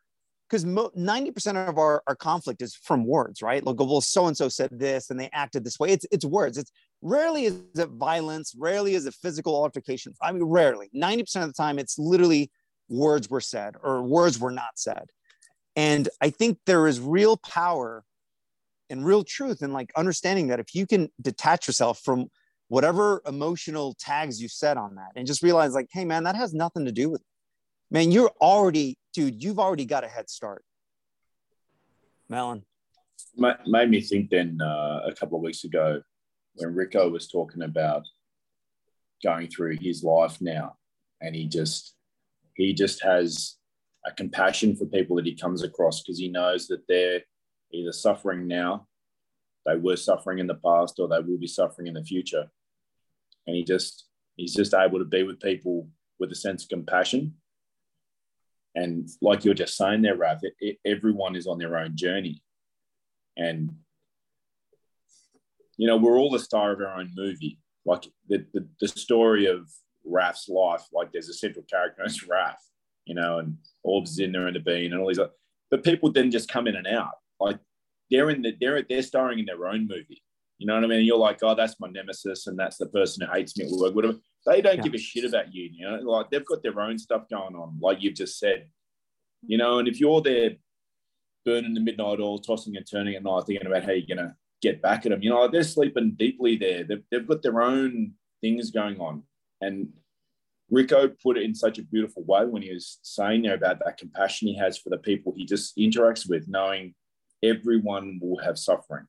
because 90% of our, our conflict is from words, right? Like, well, so and so said this and they acted this way. It's, it's words. It's rarely is it violence, rarely is it physical altercation. I mean, rarely. 90% of the time, it's literally words were said or words were not said. And I think there is real power and real truth in like understanding that if you can detach yourself from whatever emotional tags you set on that and just realize, like, hey, man, that has nothing to do with it man, you're already, dude, you've already got a head start. Melon. Made me think then uh, a couple of weeks ago when Rico was talking about going through his life now, and he just he just has a compassion for people that he comes across because he knows that they're either suffering now, they were suffering in the past, or they will be suffering in the future, and he just he's just able to be with people with a sense of compassion and like you're just saying there, Raf, it, it, everyone is on their own journey. And, you know, we're all the star of our own movie. Like the, the, the story of Raf's life, like there's a central character, it's Raf, you know, and in there and the bean and all these. But people then just come in and out. Like they're in the, they're, they're starring in their own movie. You know what I mean? And you're like, oh, that's my nemesis, and that's the person who hates me at work, whatever. They don't yeah. give a shit about you. You know, like they've got their own stuff going on, like you've just said. You know, and if you're there burning the midnight oil, tossing and turning at night, thinking about how you're going to get back at them, you know, like they're sleeping deeply there. They've, they've got their own things going on. And Rico put it in such a beautiful way when he was saying there about that compassion he has for the people he just interacts with, knowing everyone will have suffering.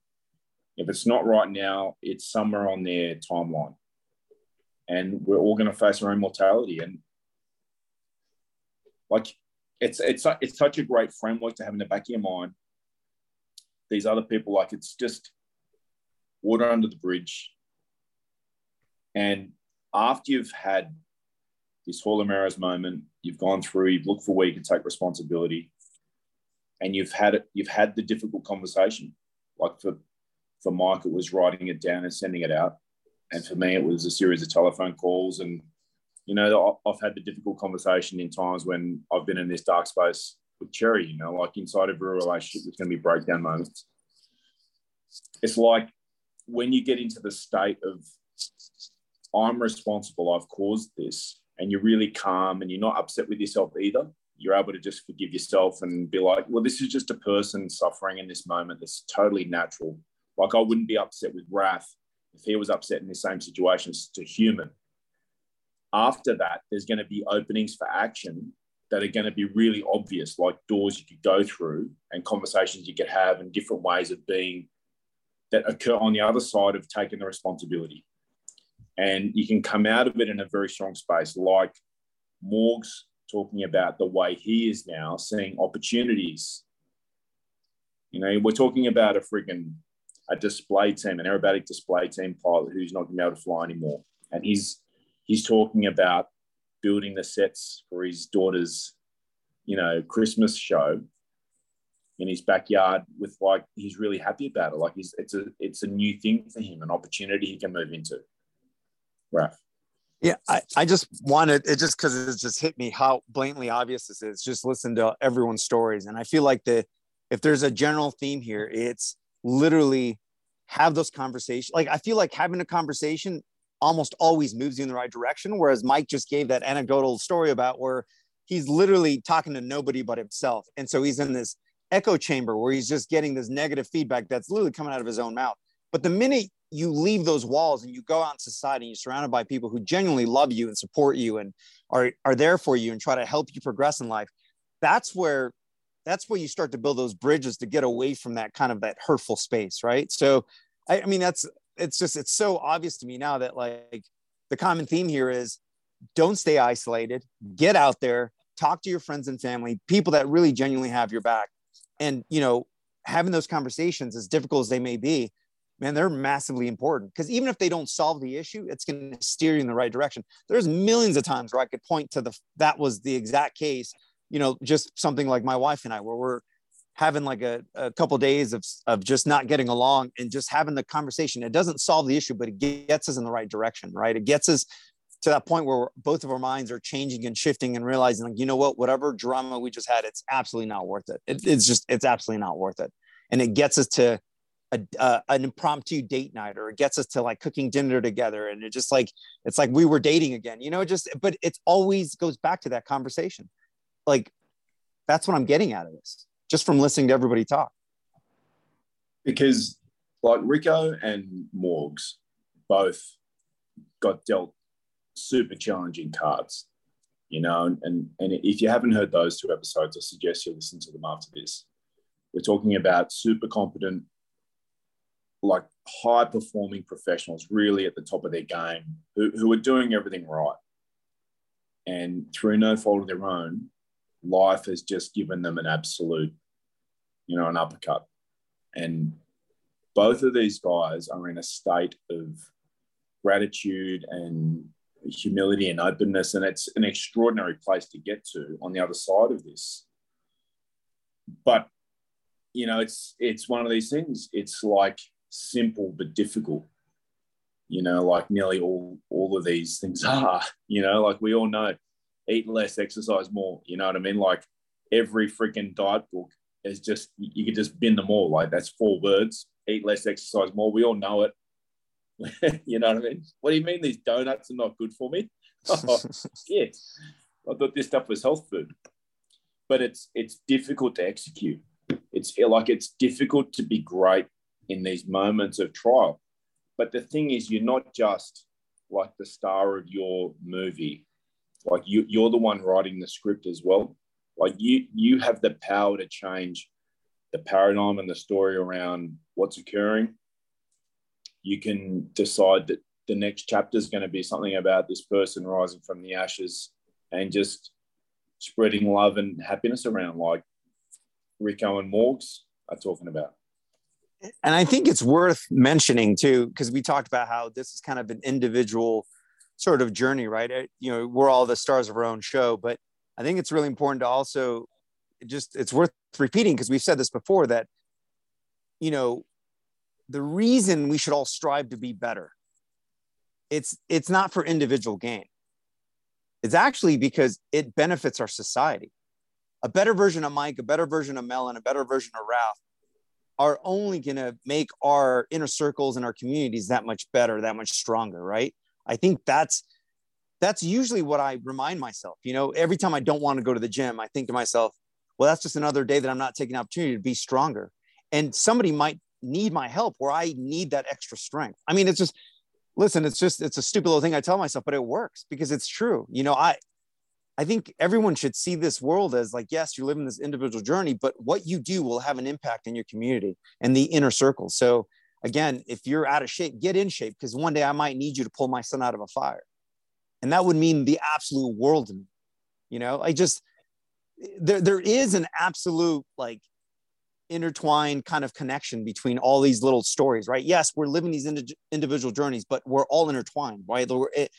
If it's not right now, it's somewhere on their timeline. And we're all going to face our own mortality. And like it's it's it's such a great framework to have in the back of your mind. These other people, like it's just water under the bridge. And after you've had this Hall of Mirrors moment, you've gone through, you've looked for where you can take responsibility, and you've had it, you've had the difficult conversation. Like for for Mike, it was writing it down and sending it out. And for me, it was a series of telephone calls and you know, I've had the difficult conversation in times when I've been in this dark space with Cherry, you know, like inside of a relationship, there's going to be breakdown moments. It's like when you get into the state of, I'm responsible, I've caused this, and you're really calm and you're not upset with yourself either. You're able to just forgive yourself and be like, well, this is just a person suffering in this moment. That's totally natural. Like I wouldn't be upset with Raf if he was upset in the same situation. It's a human after that, there's going to be openings for action that are going to be really obvious, like doors you could go through and conversations you could have and different ways of being that occur on the other side of taking the responsibility. And you can come out of it in a very strong space, like Morg's talking about the way he is now seeing opportunities. You know, we're talking about a friggin' a display team, an aerobatic display team pilot who's not going to be able to fly anymore. And he's he's talking about building the sets for his daughter's, you know, Christmas show in his backyard with like he's really happy about it. Like he's it's a it's a new thing for him, an opportunity he can move into. Right. Yeah, I, I just wanted it just because it just hit me how blatantly obvious this is. Just listen to everyone's stories. And I feel like the if there's a general theme here, it's literally have those conversations. Like I feel like having a conversation almost always moves you in the right direction. Whereas Mike just gave that anecdotal story about where he's literally talking to nobody but himself. And so he's in this echo chamber where he's just getting this negative feedback that's literally coming out of his own mouth. But the minute you leave those walls and you go out in society and you're surrounded by people who genuinely love you and support you and are are there for you and try to help you progress in life that's where that's where you start to build those bridges to get away from that kind of that hurtful space right? So i, I mean that's it's just it's so obvious to me now that like the common theme here is don't stay isolated get out there talk to your friends and family people that really genuinely have your back. And you know having those conversations as difficult as they may be man they're massively important. Because even if they don't solve the issue it's going to steer you in the right direction. There's millions of times where i could point to the that was the exact case you know just something like my wife and i where we're having like a, a couple days of, of just not getting along and just having the conversation. It doesn't solve the issue but it gets us in the right direction right? It gets us to that point where both of our minds are changing and shifting and realizing like you know what? Whatever drama we just had it's absolutely not worth it. it it's just it's absolutely not worth it. And it gets us to a, uh, an impromptu date night or it gets us to like cooking dinner together. And it just like it's like we were dating again you know just but it always goes back to that conversation like that's what i'm getting out of this just from listening to everybody talk because like rico and morgs both got dealt super challenging cards you know and and if you haven't heard those two episodes i suggest you listen to them after this we're talking about super competent like high performing professionals really at the top of their game who, who are doing everything right. And through no fault of their own, life has just given them an absolute, you know, an uppercut. And both of these guys are in a state of gratitude and humility and openness. And it's an extraordinary place to get to on the other side of this. But you know, it's it's one of these things. It's like simple but difficult. You know, like nearly all all of these things (laughs) are. You know, like we all know, eat less, exercise more. You know what I mean? Like every freaking diet book is just you could just bin them all. Like that's four words: eat less, exercise more. We all know it. (laughs) you know what I mean? What do you mean these donuts are not good for me? (laughs) oh, yes, I thought this stuff was health food, but it's it's difficult to execute. It's like it's difficult to be great in these moments of trial. But the thing is, you're not just like the star of your movie. Like you, you're the one writing the script as well. Like you, you have the power to change the paradigm and the story around what's occurring. You can decide that the next chapter is going to be something about this person rising from the ashes and just spreading love and happiness around, like Rico and Morgs are talking about and I think it's worth mentioning too, because we talked about how this is kind of an individual sort of journey, right? You know, we're all the stars of our own show, but I think it's really important to also just it's worth repeating because we've said this before that you know the reason we should all strive to be better it's it's not for individual gain. It's actually because it benefits our society. A better version of mike a better version of Melon a better version of ralph are only going to make our inner circles and our communities that much better that much stronger right i think that's that's usually what i remind myself you know every time i don't want to go to the gym i think to myself well that's just another day that i'm not taking opportunity to be stronger. And somebody might need my help where i need that extra strength. I mean it's just listen it's just it's a stupid little thing i tell myself but it works because it's true. You know i I think everyone should see this world as like, yes, you're living this individual journey, but what you do will have an impact in your community and the inner circle. So again, if you're out of shape, get in shape because one day I might need you to pull my son out of a fire. And that would mean the absolute world to me. You know, I just there there is an absolute like intertwined kind of connection between all these little stories, right? Yes, we're living these ind- individual journeys, but we're all intertwined, right? It,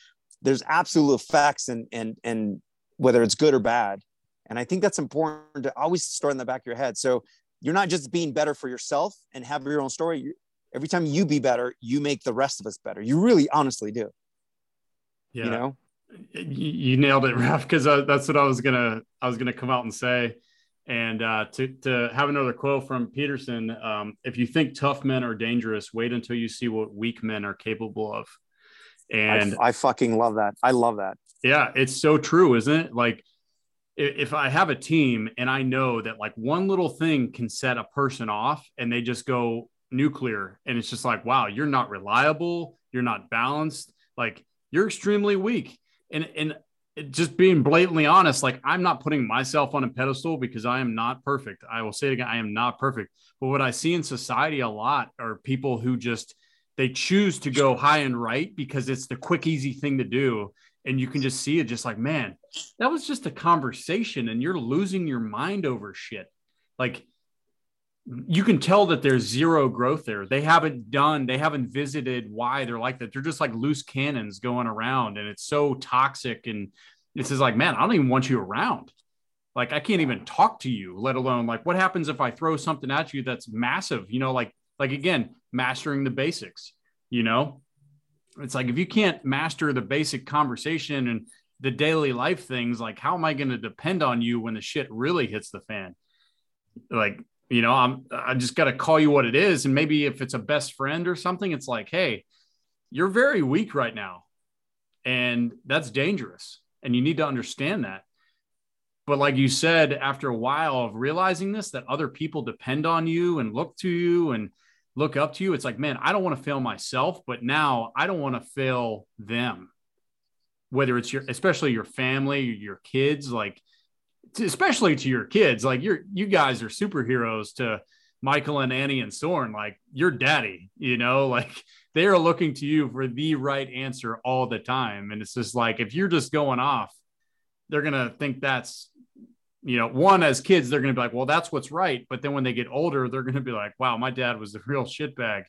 there's absolute effects and and and whether it's good or bad. And I think that's important to always start in the back of your head. So you're not just being better for yourself and have your own story. Every time you be better, you make the rest of us better. You really honestly do. Yeah. You know, you, nailed it, (laughs) Raf, because that's what I was gonna I was gonna come out and say. And uh, to to have another quote from Peterson, um, if you think tough men are dangerous, wait until you see what weak men are capable of. And I, I fucking love that. I love that. Yeah, it's so true, isn't it? Like if I have a team and I know that like one little thing can set a person off and they just go nuclear and it's just like wow you're not reliable you're not balanced like you're extremely weak. And and just being blatantly honest like i'm not putting myself on a pedestal because i am not perfect. I will say it again i am not perfect. But what i see in society a lot are people who just they choose to go high and right because it's the quick easy thing to do. And you can just see it just like man that was just a conversation and you're losing your mind over shit. Like you can tell that there's zero growth there. They haven't done, they haven't visited why they're like that. They're just like loose cannons going around and it's so toxic. And it's just like, man, I don't even want you around. Like, I can't even talk to you, let alone like what happens if I throw something at you that's massive, you know, like, like again, mastering the basics, you know, it's like if you can't master the basic conversation and the daily life things, like, how am I going to depend on you when the shit really hits the fan? Like, you know i'm i just got to call you what it is. And maybe if it's a best friend or something it's like hey you're very weak right now. And that's dangerous. And you need to understand that. But like you said after a while of realizing this that other people depend on you and look to you and look up to you it's like man i don't want to fail myself but now i don't want to fail them. Whether it's your especially your family your kids like especially to your kids. Like you're you guys are superheroes to Michael and Annie and Soren. Like your daddy, you know, (laughs) like they are looking to you for the right answer all the time. And it's just like if you're just going off, they're gonna think that's you know, one as kids, they're gonna be like, well, that's what's right. But then when they get older, they're gonna be like, wow, my dad was the (laughs) real shitbag.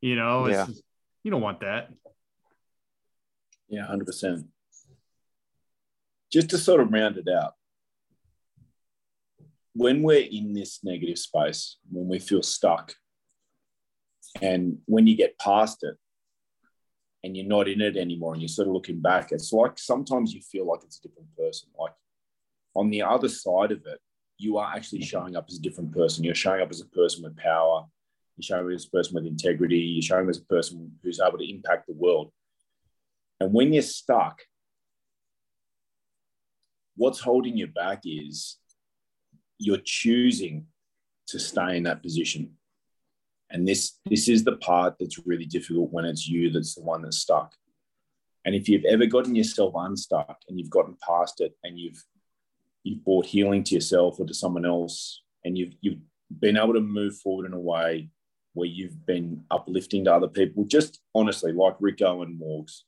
You know, yeah. Just, you don't want that. Yeah, hundred percent. Just to sort of round it out, when we're in this negative space, when we feel stuck, and when you get past it and you're not in it anymore and you're sort of looking back, it's like sometimes you feel like it's a different person. Like on the other side of it, you are actually showing up as a different person. You're showing up as a person with power. You're showing up as a person with integrity. You're showing up as a person who's able to impact the world. And when you're stuck, what's holding you back is you're choosing to stay in that position. And this, this is the part that's really difficult when it's you that's the one that's stuck. And if you've ever gotten yourself unstuck and you've gotten past it and you've you've brought healing to yourself or to someone else, and you've you've been able to move forward in a way where you've been uplifting to other people, just honestly, like Rico and Morgs,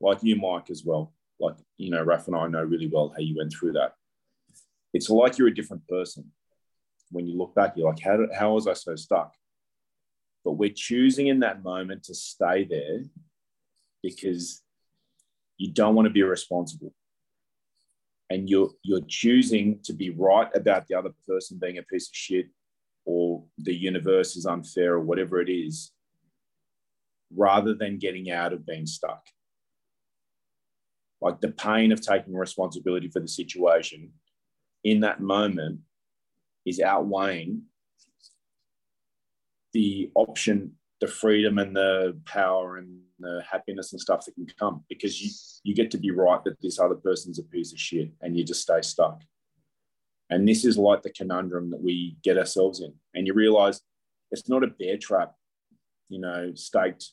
like you, Mike, as well. Like, you know, Raf and I know really well how you went through that it's like you're a different person. When you look back, you're like, how, how was I so stuck? But we're choosing in that moment to stay there because you don't want to be responsible. And you're, you're choosing to be right about the other person being a piece of shit or the universe is unfair or whatever it is, rather than getting out of being stuck. Like the pain of taking responsibility for the situation in that moment is outweighing the option, the freedom and the power and the happiness and stuff that can come because you, you get to be right that this other person's a piece of shit and you just stay stuck. And this is like the conundrum that we get ourselves in. And you realize it's not a bear trap, you know, staked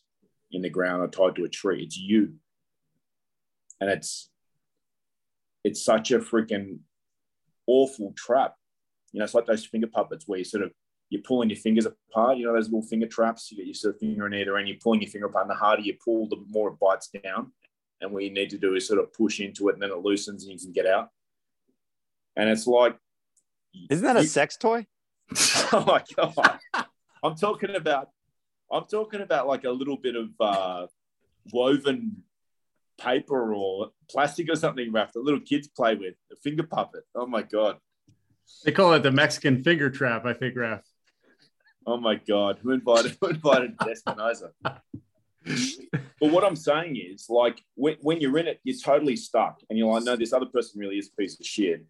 in the ground or tied to a tree. It's you. And it's it's such a freaking awful trap. You know, it's like those finger puppets where you sort of you're pulling your fingers apart. You know those little finger traps. You get your sort of finger in either end. You're pulling your finger apart, and the harder you pull, the more it bites down. And what you need to do is sort of push into it, and then it loosens, and you can get out. And it's like, isn't that a sex toy? (laughs) oh my god! I'm talking about. I'm talking about like a little bit of uh, woven paper or plastic or something wrapped that little kids play with, a finger puppet. Oh my God. They call it the Mexican finger trap, I think, Raf. Oh my God. Who invited, who invited (laughs) Espinoza? but what I'm saying is, like, when, when you're in it, you're totally stuck. And you're like, no, this other person really is a piece of shit.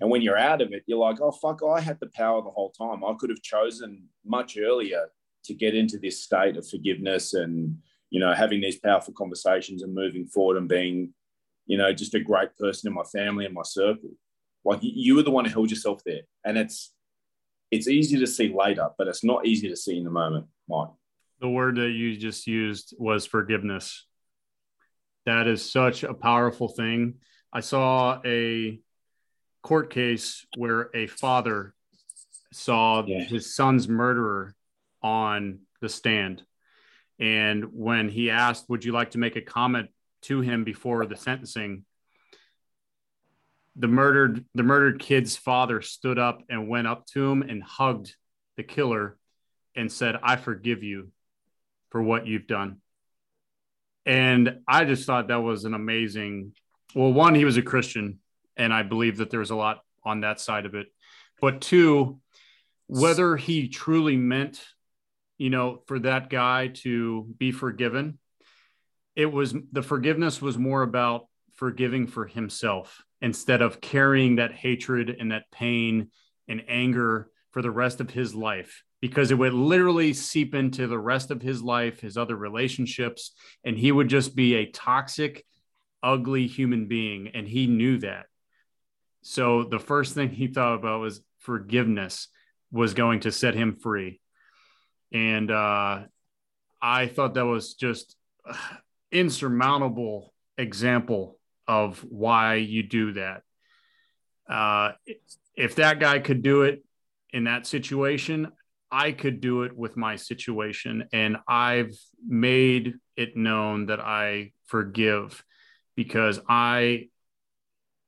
And when you're out of it, you're like, oh, fuck, I had the power the whole time. I could have chosen much earlier to get into this state of forgiveness and you know, having these powerful conversations and moving forward and being, you know, just a great person in my family and my circle. Like you were the one who held yourself there. And it's, it's easy to see later, but it's not easy to see in the moment, Mike. The word that you just used was forgiveness. That is such a powerful thing. I saw a court case where a father saw Yeah. his son's murderer on the stand. And when he asked, Would you like to make a comment to him before the sentencing? The murdered the murdered kid's father stood up and went up to him and hugged the killer and said, I forgive you for what you've done. And I just thought that was an amazing. Well, one, he was a Christian, and I believe that there was a lot on that side of it. But two, whether he truly meant, you know, for that guy to be forgiven, it was the forgiveness was more about forgiving for himself instead of carrying that hatred and that pain and anger for the rest of his life because it would literally seep into the rest of his life, his other relationships, and he would just be a toxic, ugly human being. And he knew that. So the first thing he thought about was forgiveness was going to set him free. And uh, I thought that was just uh, insurmountable example of why you do that. Uh, if that guy could do it in that situation, I could do it with my situation. And I've made it known that I forgive because I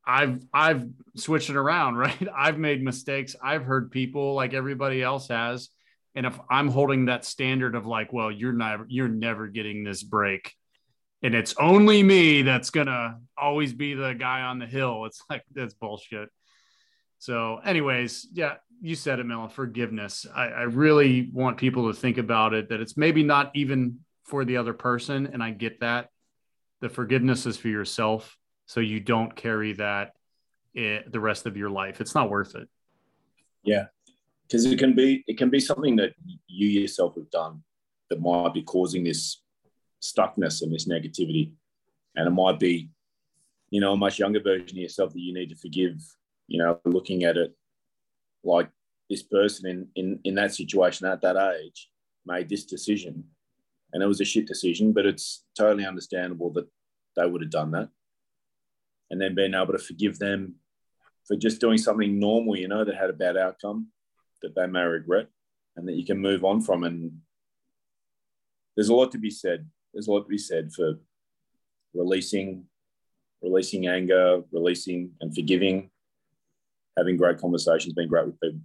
I've I've switched it around, (laughs) right? I've made mistakes. I've heard people like everybody else has. And if I'm holding that standard of like, well, you're never you're never getting this break. And it's only me that's gonna always be the guy on the hill. It's (laughs) like that's bullshit. So, anyways, yeah, you said it, Mel. Forgiveness. I, I really want people to think about it. That it's maybe not even for the other person, and I get that. The forgiveness is for yourself, so you don't carry that eh, the rest of your life. It's not worth it. Yeah, because it can be it can be something that you yourself have done that might be causing this stuckness and this negativity, and it might be, you know, a much younger version of yourself that you need to forgive. You know, looking at it like this person in in in that situation at that age made this decision, and it was a shit decision, but it's totally understandable that they would have done that, and then being able to forgive them for just doing something normal, you know, that had a bad outcome that they may regret and that you can move on from. And there's a lot to be said. There's a lot to be said for releasing, releasing anger, releasing and forgiving, having great conversations, being great with people.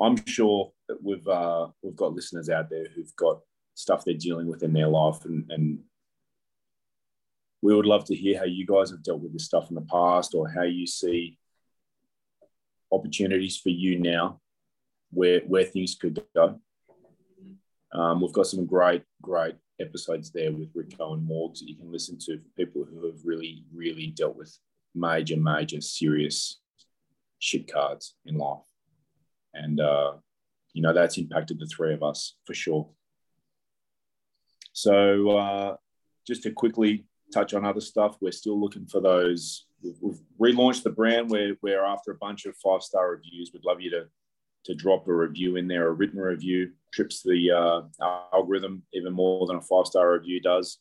I'm sure that we've uh, we've got listeners out there who've got stuff they're dealing with in their life, and, and we would love to hear how you guys have dealt with this stuff in the past, or how you see opportunities for you now, where where things could go. Um, we've got some great great episodes there with Rico and Morgs that you can listen to for people who have really really dealt with major major serious shit cards in life, and uh, you know that's impacted the three of us for sure. So uh, just to quickly touch on other stuff, we're still looking for those. We've, relaunched the brand. We're, we're after a bunch of five star reviews. We'd love you to to drop a review in there, a written review. Trips the uh, algorithm even more than a five star review does.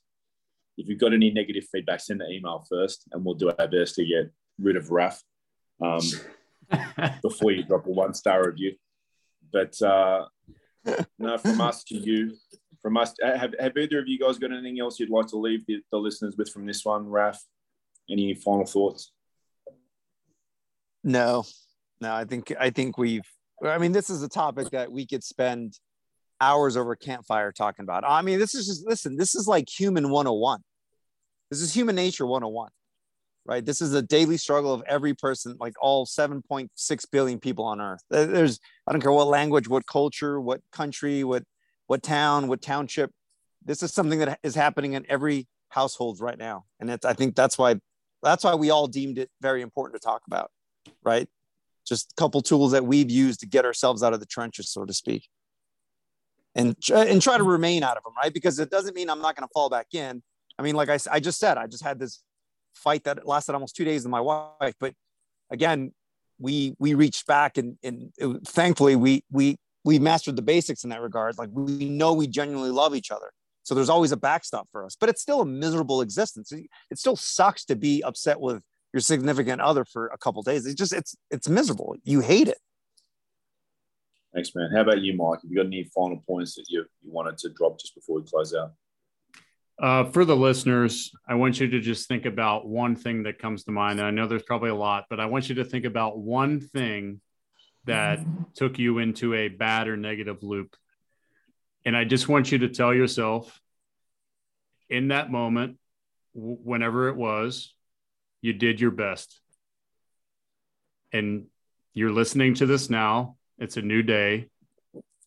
If you've got any negative feedback, send the email first, and we'll do our best to get rid of Raf um, (laughs) before you drop a one star review. But uh, (laughs) no, from us to you, from us, have, have either of you guys got anything else you'd like to leave the, the listeners with from this one, Raf? Any final thoughts? No, no, I think I think we've. I mean, this is a topic that we could spend hours over campfire talking about. I mean, this is just listen. This is like human 101. This is human nature 101, right? This is a daily struggle of every person, like all 7.6 billion people on Earth. There's I don't care what language, what culture, what country, what what town, what township. This is something that is happening in every household right now, and it's, I think that's why that's why we all deemed it very important to talk about, right? Just a couple tools that we've used to get ourselves out of the trenches, so to speak, and and try to remain out of them, right? Because it doesn't mean I'm not going to fall back in. I mean, like I, I just said, I just had this fight that lasted almost two days with my wife, but again, we we reached back and and it, thankfully we we we mastered the basics in that regard. Like we know we genuinely love each other. So there's always a backstop for us, but it's still a miserable existence. It still sucks to be upset with your significant other for a couple days. It's just it's it's miserable. You hate it. Thanks, man. How about you, Mike? Have you got any final points that you, you wanted to drop just before we close out? Uh, for the listeners, I want you to just think about one thing that comes to mind. I know there's probably a lot, but I want you to think about one thing that took you into a bad or negative loop. And I just want you to tell yourself in that moment, whenever it was, you did your best. And you're listening to this now. It's a new day.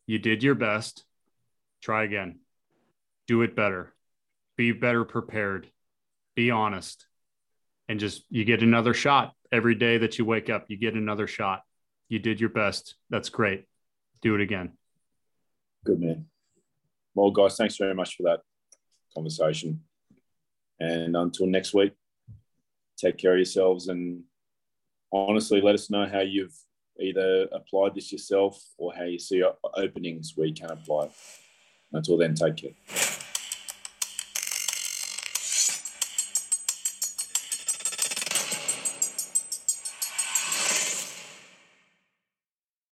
You did your best. Try again. Do it better. Be better prepared. Be honest. And just you get another shot every day that you wake up. You get another shot. You did your best. That's great. Do it again. Good man. Well, guys, thanks very much for that conversation. And until next week, take care of yourselves and honestly let us know how you've either applied this yourself or how you see openings where you can apply. Until then, take care.